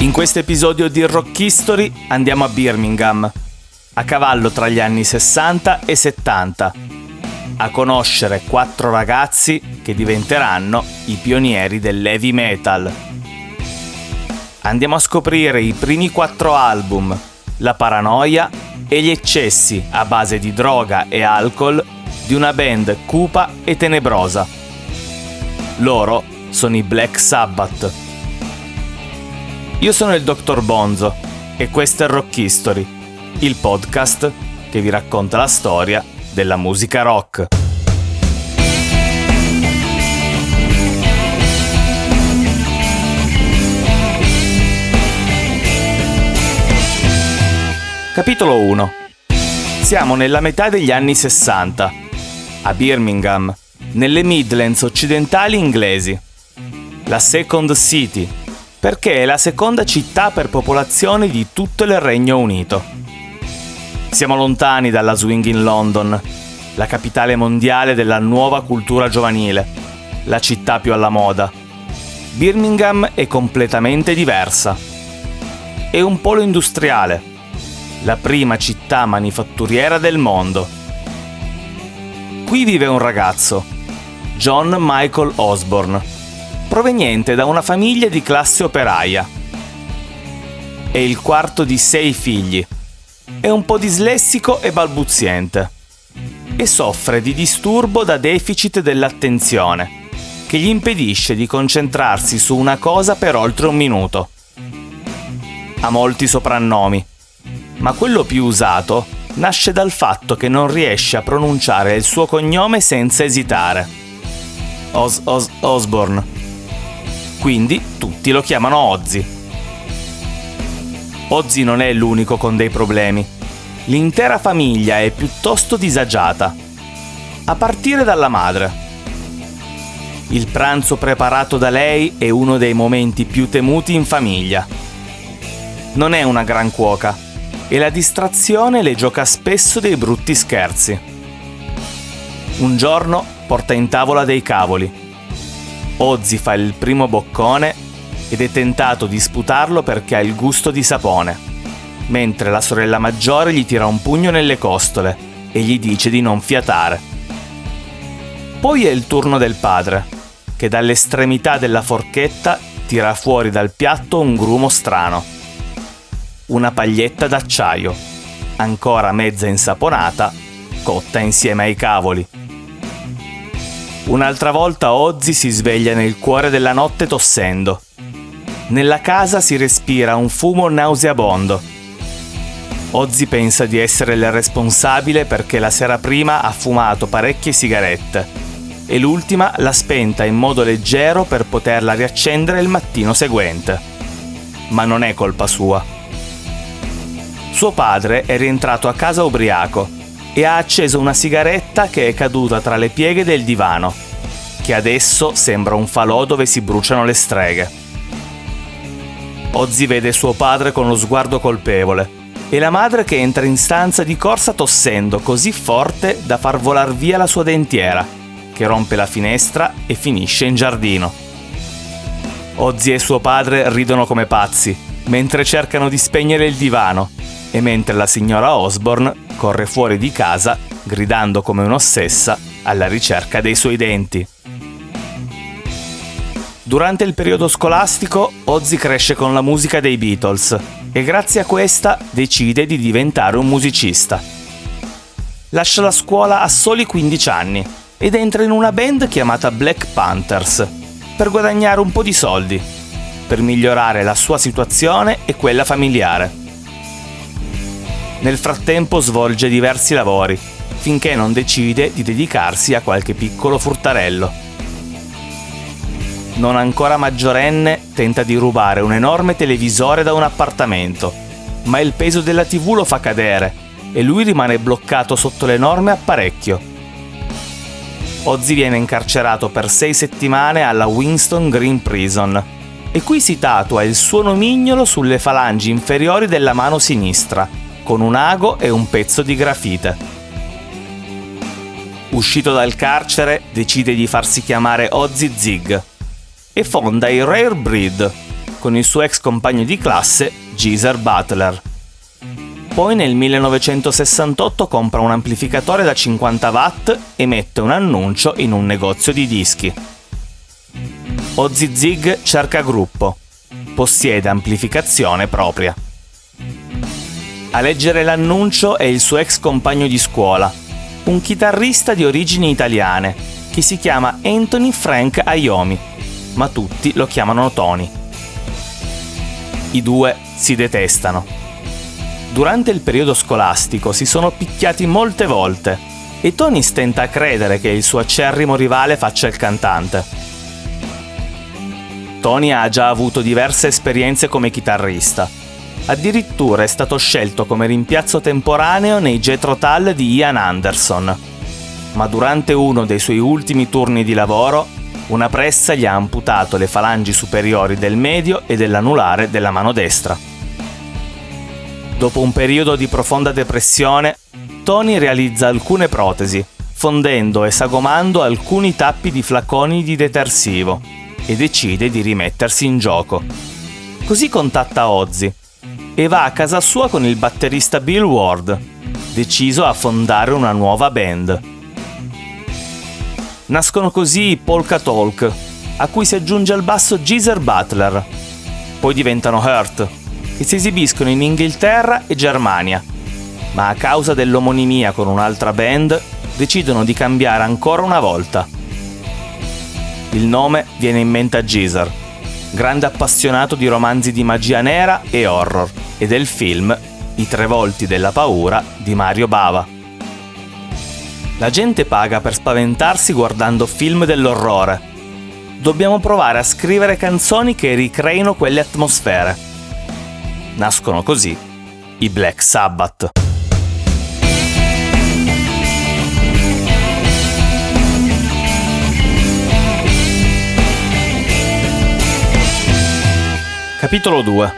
In questo episodio di Rock History andiamo a Birmingham, a cavallo tra gli anni 60 e 70, a conoscere quattro ragazzi che diventeranno i pionieri dell'heavy metal. Andiamo a scoprire i primi quattro album, la paranoia e gli eccessi a base di droga e alcol di una band cupa e tenebrosa. Loro sono i Black Sabbath. Io sono il Dr. Bonzo e questo è Rock History, il podcast che vi racconta la storia della musica rock. Capitolo 1 Siamo nella metà degli anni 60, a Birmingham, nelle Midlands occidentali inglesi. La Second City, perché è la seconda città per popolazione di tutto il Regno Unito. Siamo lontani dalla Swing in London, la capitale mondiale della nuova cultura giovanile, la città più alla moda. Birmingham è completamente diversa. È un polo industriale, la prima città manifatturiera del mondo. Qui vive un ragazzo, John Michael Osborne proveniente da una famiglia di classe operaia. È il quarto di sei figli. È un po' dislessico e balbuziente. E soffre di disturbo da deficit dell'attenzione, che gli impedisce di concentrarsi su una cosa per oltre un minuto. Ha molti soprannomi, ma quello più usato nasce dal fatto che non riesce a pronunciare il suo cognome senza esitare. Os Os Osborne quindi tutti lo chiamano Ozzy. Ozzy non è l'unico con dei problemi. L'intera famiglia è piuttosto disagiata, a partire dalla madre. Il pranzo preparato da lei è uno dei momenti più temuti in famiglia. Non è una gran cuoca e la distrazione le gioca spesso dei brutti scherzi. Un giorno porta in tavola dei cavoli Ozzy fa il primo boccone ed è tentato di sputarlo perché ha il gusto di sapone, mentre la sorella maggiore gli tira un pugno nelle costole e gli dice di non fiatare. Poi è il turno del padre, che dall'estremità della forchetta tira fuori dal piatto un grumo strano. Una paglietta d'acciaio, ancora mezza insaponata, cotta insieme ai cavoli. Un'altra volta Ozzy si sveglia nel cuore della notte tossendo. Nella casa si respira un fumo nauseabondo. Ozzy pensa di essere il responsabile perché la sera prima ha fumato parecchie sigarette e l'ultima l'ha spenta in modo leggero per poterla riaccendere il mattino seguente. Ma non è colpa sua. Suo padre è rientrato a casa ubriaco e ha acceso una sigaretta che è caduta tra le pieghe del divano, che adesso sembra un falò dove si bruciano le streghe. Ozzy vede suo padre con lo sguardo colpevole e la madre che entra in stanza di corsa tossendo così forte da far volar via la sua dentiera, che rompe la finestra e finisce in giardino. Ozzy e suo padre ridono come pazzi, mentre cercano di spegnere il divano e mentre la signora Osborne corre fuori di casa gridando come un'ossessa alla ricerca dei suoi denti. Durante il periodo scolastico, Ozzy cresce con la musica dei Beatles e grazie a questa decide di diventare un musicista. Lascia la scuola a soli 15 anni ed entra in una band chiamata Black Panthers per guadagnare un po' di soldi, per migliorare la sua situazione e quella familiare. Nel frattempo svolge diversi lavori, finché non decide di dedicarsi a qualche piccolo furtarello. Non ancora maggiorenne, tenta di rubare un enorme televisore da un appartamento, ma il peso della TV lo fa cadere e lui rimane bloccato sotto l'enorme apparecchio. Ozzy viene incarcerato per sei settimane alla Winston Green Prison e qui si tatua il suo nomignolo sulle falangi inferiori della mano sinistra con un ago e un pezzo di grafite. Uscito dal carcere, decide di farsi chiamare Ozzy Zig e fonda i Rare Breed, con il suo ex compagno di classe Geezer Butler. Poi nel 1968 compra un amplificatore da 50 watt e mette un annuncio in un negozio di dischi. Ozzy Zig cerca gruppo. Possiede amplificazione propria. A leggere l'annuncio è il suo ex compagno di scuola, un chitarrista di origini italiane, che si chiama Anthony Frank Ayomi, ma tutti lo chiamano Tony. I due si detestano. Durante il periodo scolastico si sono picchiati molte volte e Tony stenta a credere che il suo acerrimo rivale faccia il cantante. Tony ha già avuto diverse esperienze come chitarrista. Addirittura è stato scelto come rimpiazzo temporaneo nei Jetro Tull di Ian Anderson. Ma durante uno dei suoi ultimi turni di lavoro, una pressa gli ha amputato le falangi superiori del medio e dell'anulare della mano destra. Dopo un periodo di profonda depressione, Tony realizza alcune protesi, fondendo e sagomando alcuni tappi di flaconi di detersivo e decide di rimettersi in gioco. Così contatta Ozzy e va a casa sua con il batterista Bill Ward, deciso a fondare una nuova band. Nascono così i Polka Talk, a cui si aggiunge al basso Geezer Butler. Poi diventano Hurt, che si esibiscono in Inghilterra e Germania, ma a causa dell'omonimia con un'altra band decidono di cambiare ancora una volta. Il nome viene in mente a Geezer, grande appassionato di romanzi di magia nera e horror, e del film I tre volti della paura di Mario Bava. La gente paga per spaventarsi guardando film dell'orrore. Dobbiamo provare a scrivere canzoni che ricreino quelle atmosfere. Nascono così i Black Sabbath. Capitolo 2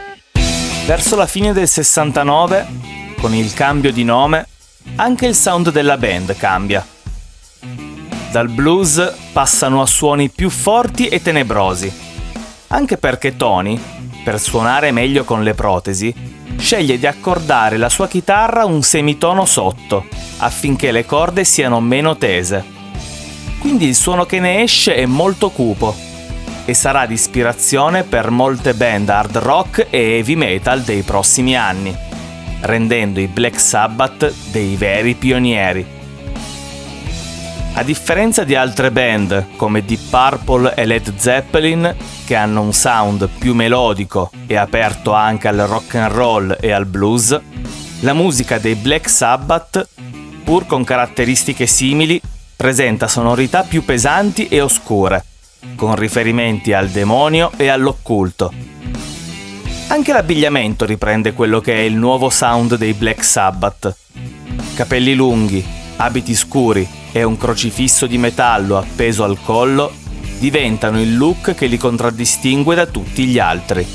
Verso la fine del 69, con il cambio di nome, anche il sound della band cambia. Dal blues passano a suoni più forti e tenebrosi, anche perché Tony, per suonare meglio con le protesi, sceglie di accordare la sua chitarra un semitono sotto, affinché le corde siano meno tese. Quindi il suono che ne esce è molto cupo e sarà di ispirazione per molte band hard rock e heavy metal dei prossimi anni, rendendo i Black Sabbath dei veri pionieri. A differenza di altre band come Deep Purple e Led Zeppelin, che hanno un sound più melodico e aperto anche al rock and roll e al blues, la musica dei Black Sabbath, pur con caratteristiche simili, presenta sonorità più pesanti e oscure, con riferimenti al demonio e all'occulto. Anche l'abbigliamento riprende quello che è il nuovo sound dei Black Sabbath. Capelli lunghi, abiti scuri e un crocifisso di metallo appeso al collo diventano il look che li contraddistingue da tutti gli altri.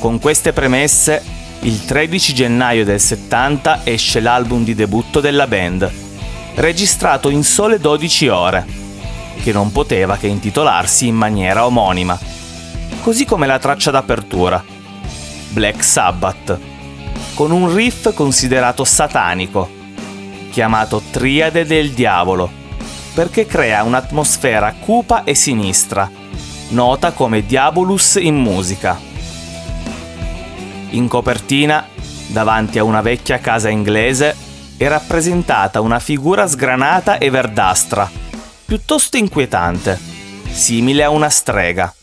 Con queste premesse, il 13 gennaio del 70 esce l'album di debutto della band, registrato in sole 12 ore che non poteva che intitolarsi in maniera omonima, così come la traccia d'apertura, Black Sabbath, con un riff considerato satanico, chiamato Triade del Diavolo, perché crea un'atmosfera cupa e sinistra, nota come Diabolus in musica. In copertina, davanti a una vecchia casa inglese, è rappresentata una figura sgranata e verdastra, piuttosto inquietante, simile a una strega,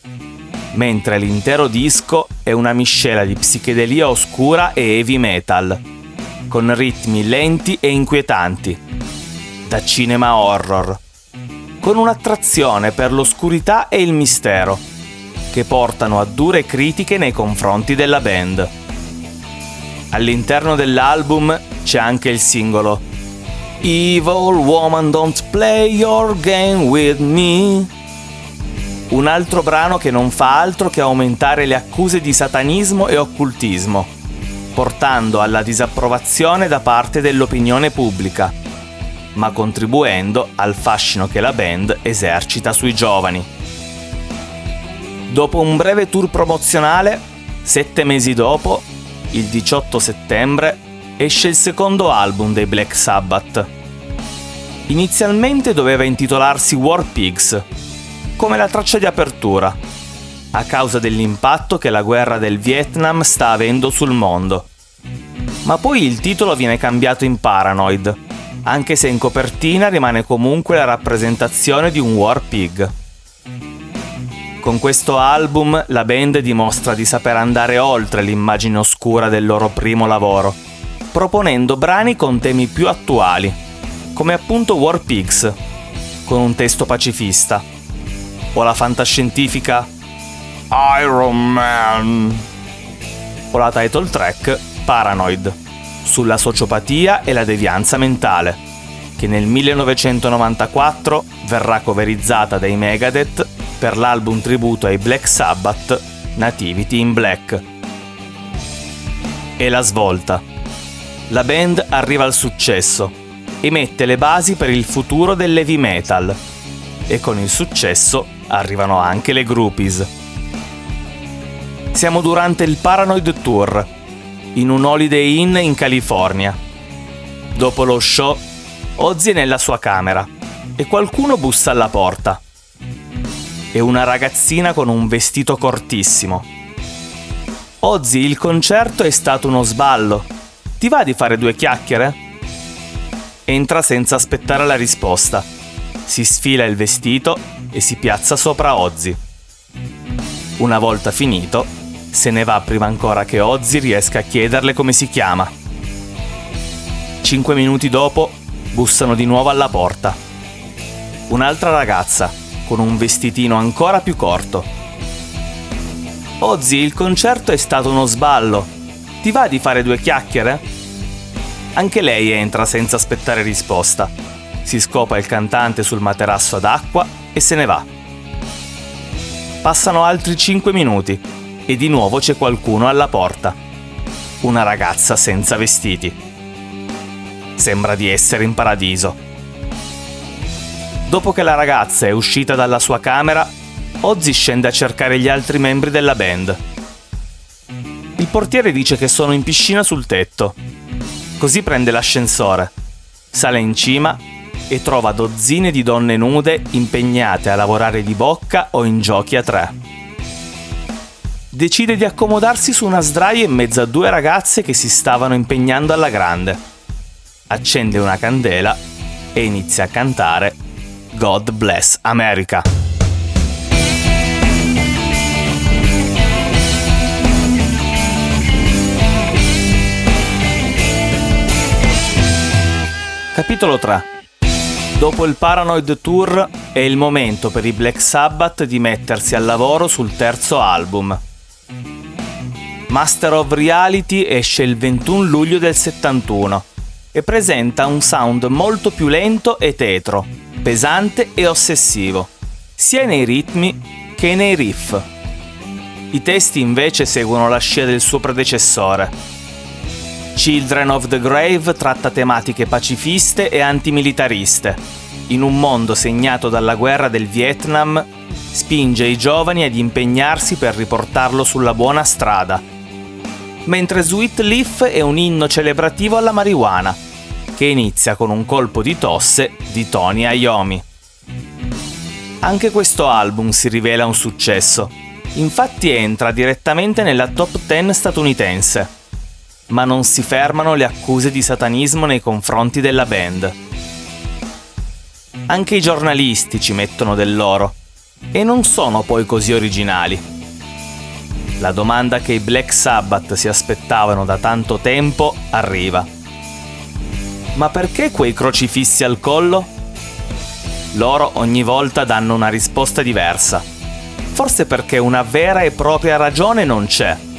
mentre l'intero disco è una miscela di psichedelia oscura e heavy metal, con ritmi lenti e inquietanti, da cinema horror, con un'attrazione per l'oscurità e il mistero, che portano a dure critiche nei confronti della band. All'interno dell'album c'è anche il singolo Evil woman, don't play your game with me. Un altro brano che non fa altro che aumentare le accuse di satanismo e occultismo, portando alla disapprovazione da parte dell'opinione pubblica, ma contribuendo al fascino che la band esercita sui giovani. Dopo un breve tour promozionale, sette mesi dopo, il 18 settembre, esce il secondo album dei Black Sabbath. Inizialmente doveva intitolarsi War Pigs, come la traccia di apertura, a causa dell'impatto che la guerra del Vietnam sta avendo sul mondo. Ma poi il titolo viene cambiato in Paranoid, anche se in copertina rimane comunque la rappresentazione di un War Pig. Con questo album la band dimostra di saper andare oltre l'immagine oscura del loro primo lavoro, proponendo brani con temi più attuali, come appunto War Pigs, con un testo pacifista, o la fantascientifica Iron Man, o la title track Paranoid, sulla sociopatia e la devianza mentale, che nel 1994 verrà coverizzata dai Megadeth per l'album tributo ai Black Sabbath Nativity in Black. E la svolta. La band arriva al successo e mette le basi per il futuro dell'heavy metal. E con il successo arrivano anche le groupies. Siamo durante il Paranoid Tour, in un Holiday Inn in California. Dopo lo show, Ozzy è nella sua camera e qualcuno bussa alla porta. È una ragazzina con un vestito cortissimo. Ozzy, il concerto è stato uno sballo. Ti va di fare due chiacchiere? Entra senza aspettare la risposta. Si sfila il vestito e si piazza sopra Ozzy. Una volta finito, se ne va prima ancora che Ozzy riesca a chiederle come si chiama. Cinque minuti dopo, bussano di nuovo alla porta. Un'altra ragazza, con un vestitino ancora più corto. Ozzy, il concerto è stato uno sballo. Ti va di fare due chiacchiere? Anche lei entra senza aspettare risposta. Si scopa il cantante sul materasso ad acqua e se ne va. Passano altri 5 minuti e di nuovo c'è qualcuno alla porta. Una ragazza senza vestiti. Sembra di essere in paradiso. Dopo che la ragazza è uscita dalla sua camera, Ozzy scende a cercare gli altri membri della band. Il portiere dice che sono in piscina sul tetto. Così prende l'ascensore, sale in cima e trova dozzine di donne nude impegnate a lavorare di bocca o in giochi a tre. Decide di accomodarsi su una sdraia in mezzo a due ragazze che si stavano impegnando alla grande. Accende una candela e inizia a cantare God Bless America. Capitolo 3 Dopo il Paranoid Tour è il momento per i Black Sabbath di mettersi al lavoro sul terzo album. Master of Reality esce il 21 luglio del 71 e presenta un sound molto più lento e tetro, pesante e ossessivo, sia nei ritmi che nei riff. I testi invece seguono la scia del suo predecessore. Children of the Grave tratta tematiche pacifiste e antimilitariste. In un mondo segnato dalla guerra del Vietnam, spinge i giovani ad impegnarsi per riportarlo sulla buona strada. Mentre Sweet Leaf è un inno celebrativo alla marijuana, che inizia con un colpo di tosse di Tony Iommi. Anche questo album si rivela un successo, infatti entra direttamente nella top 10 statunitense ma non si fermano le accuse di satanismo nei confronti della band. Anche i giornalisti ci mettono del loro e non sono poi così originali. La domanda che i Black Sabbath si aspettavano da tanto tempo arriva. Ma perché quei crocifissi al collo? Loro ogni volta danno una risposta diversa. Forse perché una vera e propria ragione non c'è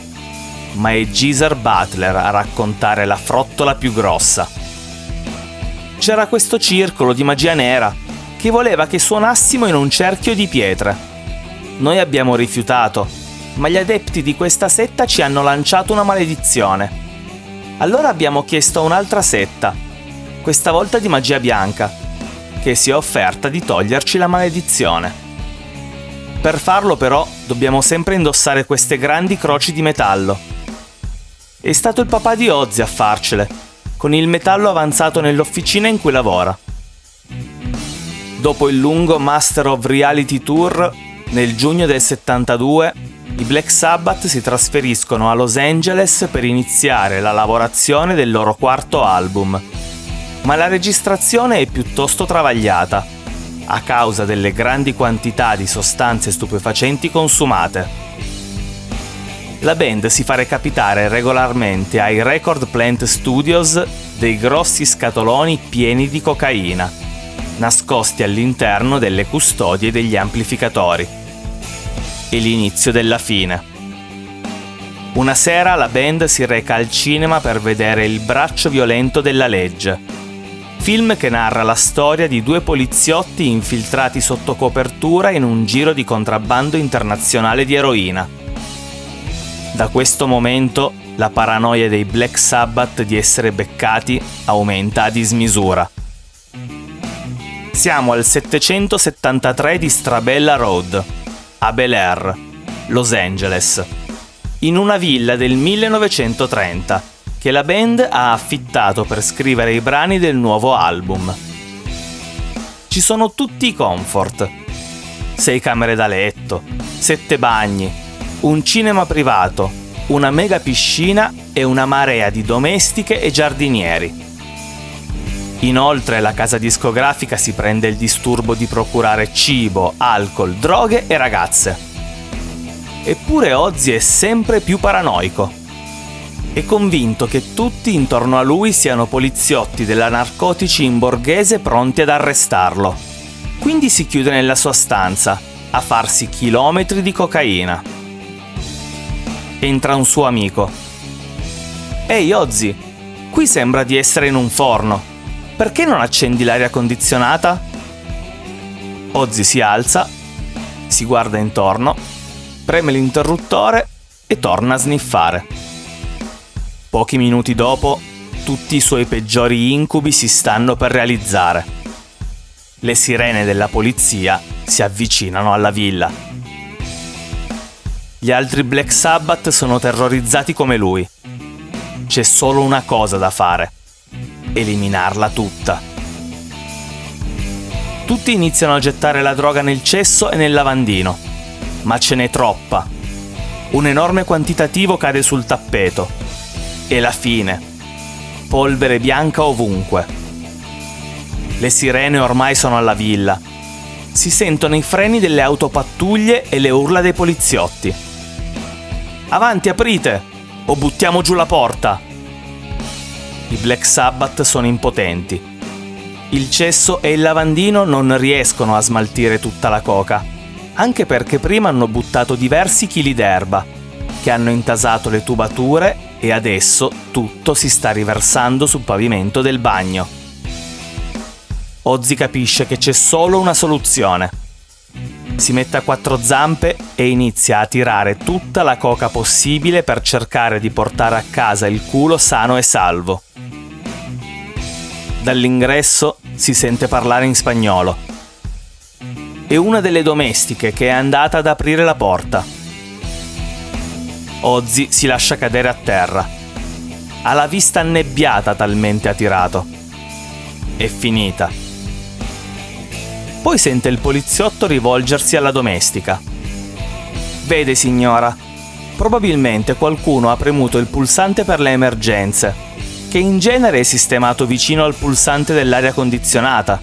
ma è Geezer Butler a raccontare la frottola più grossa. C'era questo circolo di magia nera che voleva che suonassimo in un cerchio di pietre. Noi abbiamo rifiutato, ma gli adepti di questa setta ci hanno lanciato una maledizione. Allora abbiamo chiesto un'altra setta, questa volta di magia bianca, che si è offerta di toglierci la maledizione. Per farlo però dobbiamo sempre indossare queste grandi croci di metallo. È stato il papà di Ozzy a farcele, con il metallo avanzato nell'officina in cui lavora. Dopo il lungo Master of Reality Tour, nel giugno del 72, i Black Sabbath si trasferiscono a Los Angeles per iniziare la lavorazione del loro quarto album. Ma la registrazione è piuttosto travagliata, a causa delle grandi quantità di sostanze stupefacenti consumate. La band si fa recapitare regolarmente ai Record Plant Studios dei grossi scatoloni pieni di cocaina nascosti all'interno delle custodie degli amplificatori. E l'inizio della fine. Una sera la band si reca al cinema per vedere Il braccio violento della legge, film che narra la storia di due poliziotti infiltrati sotto copertura in un giro di contrabbando internazionale di eroina. Da questo momento la paranoia dei Black Sabbath di essere beccati aumenta a dismisura. Siamo al 773 di Strabella Road, a Bel Air, Los Angeles, in una villa del 1930 che la band ha affittato per scrivere i brani del nuovo album. Ci sono tutti i comfort. Sei camere da letto, sette bagni, un cinema privato, una mega piscina e una marea di domestiche e giardinieri. Inoltre la casa discografica si prende il disturbo di procurare cibo, alcol, droghe e ragazze. Eppure Ozzy è sempre più paranoico. È convinto che tutti intorno a lui siano poliziotti della narcotici in borghese pronti ad arrestarlo. Quindi si chiude nella sua stanza, a farsi chilometri di cocaina. Entra un suo amico. Ehi Ozzy, qui sembra di essere in un forno. Perché non accendi l'aria condizionata? Ozzy si alza, si guarda intorno, preme l'interruttore e torna a sniffare. Pochi minuti dopo, tutti i suoi peggiori incubi si stanno per realizzare. Le sirene della polizia si avvicinano alla villa. Gli altri Black Sabbath sono terrorizzati come lui. C'è solo una cosa da fare eliminarla tutta. Tutti iniziano a gettare la droga nel cesso e nel lavandino, ma ce n'è troppa. Un enorme quantitativo cade sul tappeto. E la fine. Polvere bianca ovunque. Le sirene ormai sono alla villa. Si sentono i freni delle autopattuglie e le urla dei poliziotti. Avanti, aprite! O buttiamo giù la porta! I Black Sabbath sono impotenti. Il cesso e il lavandino non riescono a smaltire tutta la coca, anche perché prima hanno buttato diversi chili d'erba, che hanno intasato le tubature e adesso tutto si sta riversando sul pavimento del bagno. Ozzy capisce che c'è solo una soluzione. Si mette a quattro zampe e inizia a tirare tutta la coca possibile per cercare di portare a casa il culo sano e salvo. Dall'ingresso si sente parlare in spagnolo. È una delle domestiche che è andata ad aprire la porta. Ozzy si lascia cadere a terra. Ha la vista annebbiata talmente ha tirato. È finita. Poi sente il poliziotto rivolgersi alla domestica. Vede signora, probabilmente qualcuno ha premuto il pulsante per le emergenze che in genere è sistemato vicino al pulsante dell'aria condizionata.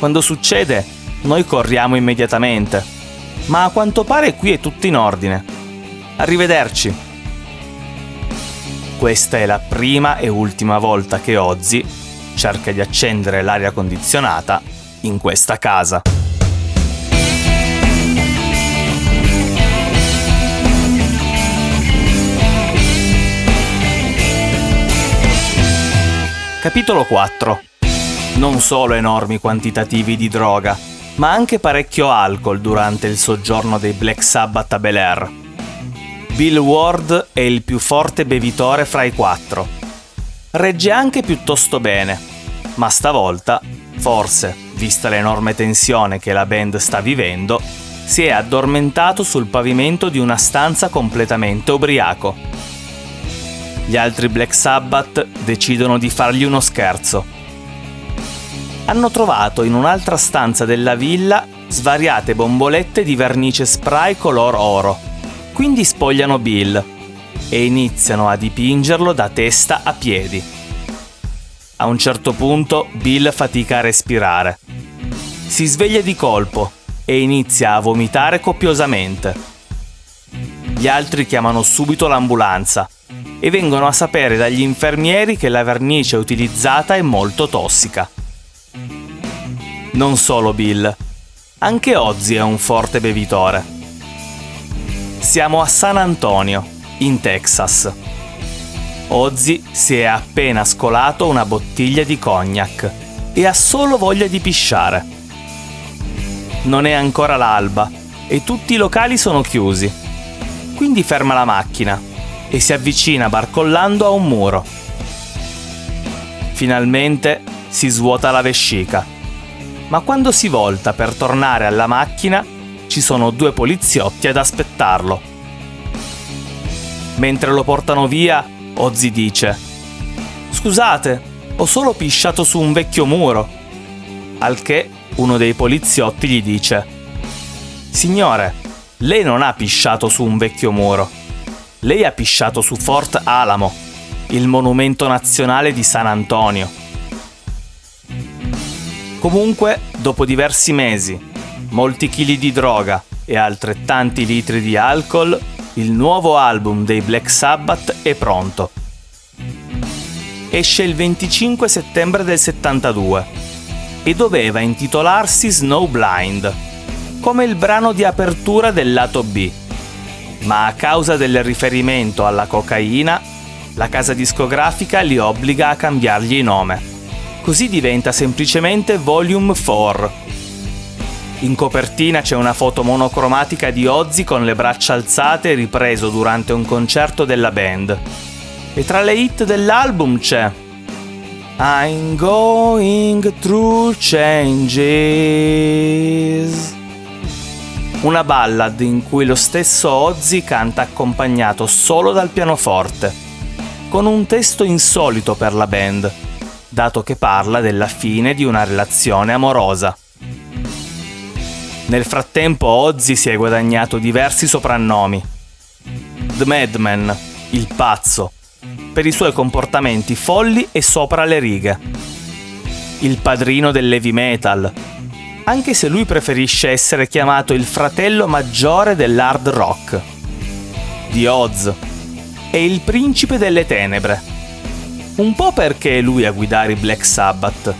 Quando succede, noi corriamo immediatamente, ma a quanto pare qui è tutto in ordine. Arrivederci. Questa è la prima e ultima volta che Ozzy cerca di accendere l'aria condizionata in questa casa. Capitolo 4 Non solo enormi quantitativi di droga, ma anche parecchio alcol durante il soggiorno dei Black Sabbath a Bel Air. Bill Ward è il più forte bevitore fra i quattro. Regge anche piuttosto bene, ma stavolta, forse, vista l'enorme tensione che la band sta vivendo, si è addormentato sul pavimento di una stanza completamente ubriaco. Gli altri Black Sabbath decidono di fargli uno scherzo. Hanno trovato in un'altra stanza della villa svariate bombolette di vernice spray color oro. Quindi spogliano Bill e iniziano a dipingerlo da testa a piedi. A un certo punto Bill fatica a respirare. Si sveglia di colpo e inizia a vomitare copiosamente. Gli altri chiamano subito l'ambulanza e vengono a sapere dagli infermieri che la vernice utilizzata è molto tossica. Non solo Bill, anche Ozzy è un forte bevitore. Siamo a San Antonio, in Texas. Ozzy si è appena scolato una bottiglia di cognac e ha solo voglia di pisciare. Non è ancora l'alba e tutti i locali sono chiusi. Quindi ferma la macchina e si avvicina barcollando a un muro. Finalmente si svuota la vescica. Ma quando si volta per tornare alla macchina, ci sono due poliziotti ad aspettarlo. Mentre lo portano via, Ozzy dice: Scusate, ho solo pisciato su un vecchio muro. Al che uno dei poliziotti gli dice: Signore, lei non ha pisciato su un vecchio muro. Lei ha pisciato su Fort Alamo, il monumento nazionale di San Antonio. Comunque, dopo diversi mesi, molti chili di droga e altrettanti litri di alcol, il nuovo album dei Black Sabbath è pronto. Esce il 25 settembre del 72 e doveva intitolarsi Snowblind, come il brano di apertura del lato B. Ma a causa del riferimento alla cocaina, la casa discografica li obbliga a cambiargli nome. Così diventa semplicemente Volume 4 in copertina c'è una foto monocromatica di Ozzy con le braccia alzate ripreso durante un concerto della band. E tra le hit dell'album c'è I'm going through changes. Una ballad in cui lo stesso Ozzy canta accompagnato solo dal pianoforte, con un testo insolito per la band, dato che parla della fine di una relazione amorosa. Nel frattempo Ozzy si è guadagnato diversi soprannomi. The Madman, il pazzo, per i suoi comportamenti folli e sopra le righe. Il padrino dell'heavy metal, anche se lui preferisce essere chiamato il fratello maggiore dell'hard rock. The Oz è il principe delle tenebre. Un po' perché è lui a guidare i Black Sabbath,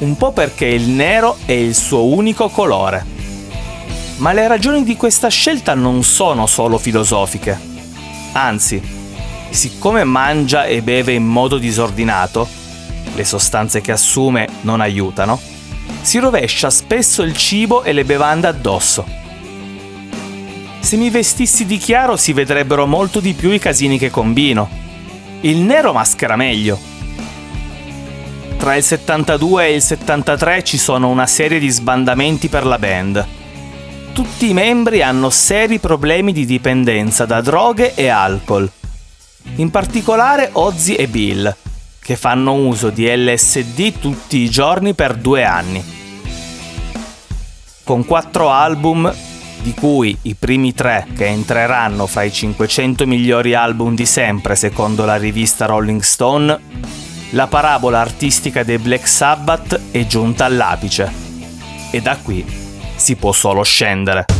un po' perché il nero è il suo unico colore. Ma le ragioni di questa scelta non sono solo filosofiche. Anzi, siccome mangia e beve in modo disordinato, le sostanze che assume non aiutano, si rovescia spesso il cibo e le bevande addosso. Se mi vestissi di chiaro si vedrebbero molto di più i casini che combino. Il nero maschera meglio. Tra il 72 e il 73 ci sono una serie di sbandamenti per la band tutti i membri hanno seri problemi di dipendenza da droghe e alcol. In particolare Ozzy e Bill, che fanno uso di LSD tutti i giorni per due anni. Con quattro album, di cui i primi tre che entreranno fra i 500 migliori album di sempre secondo la rivista Rolling Stone, la parabola artistica dei Black Sabbath è giunta all'apice. E da qui si può solo scendere.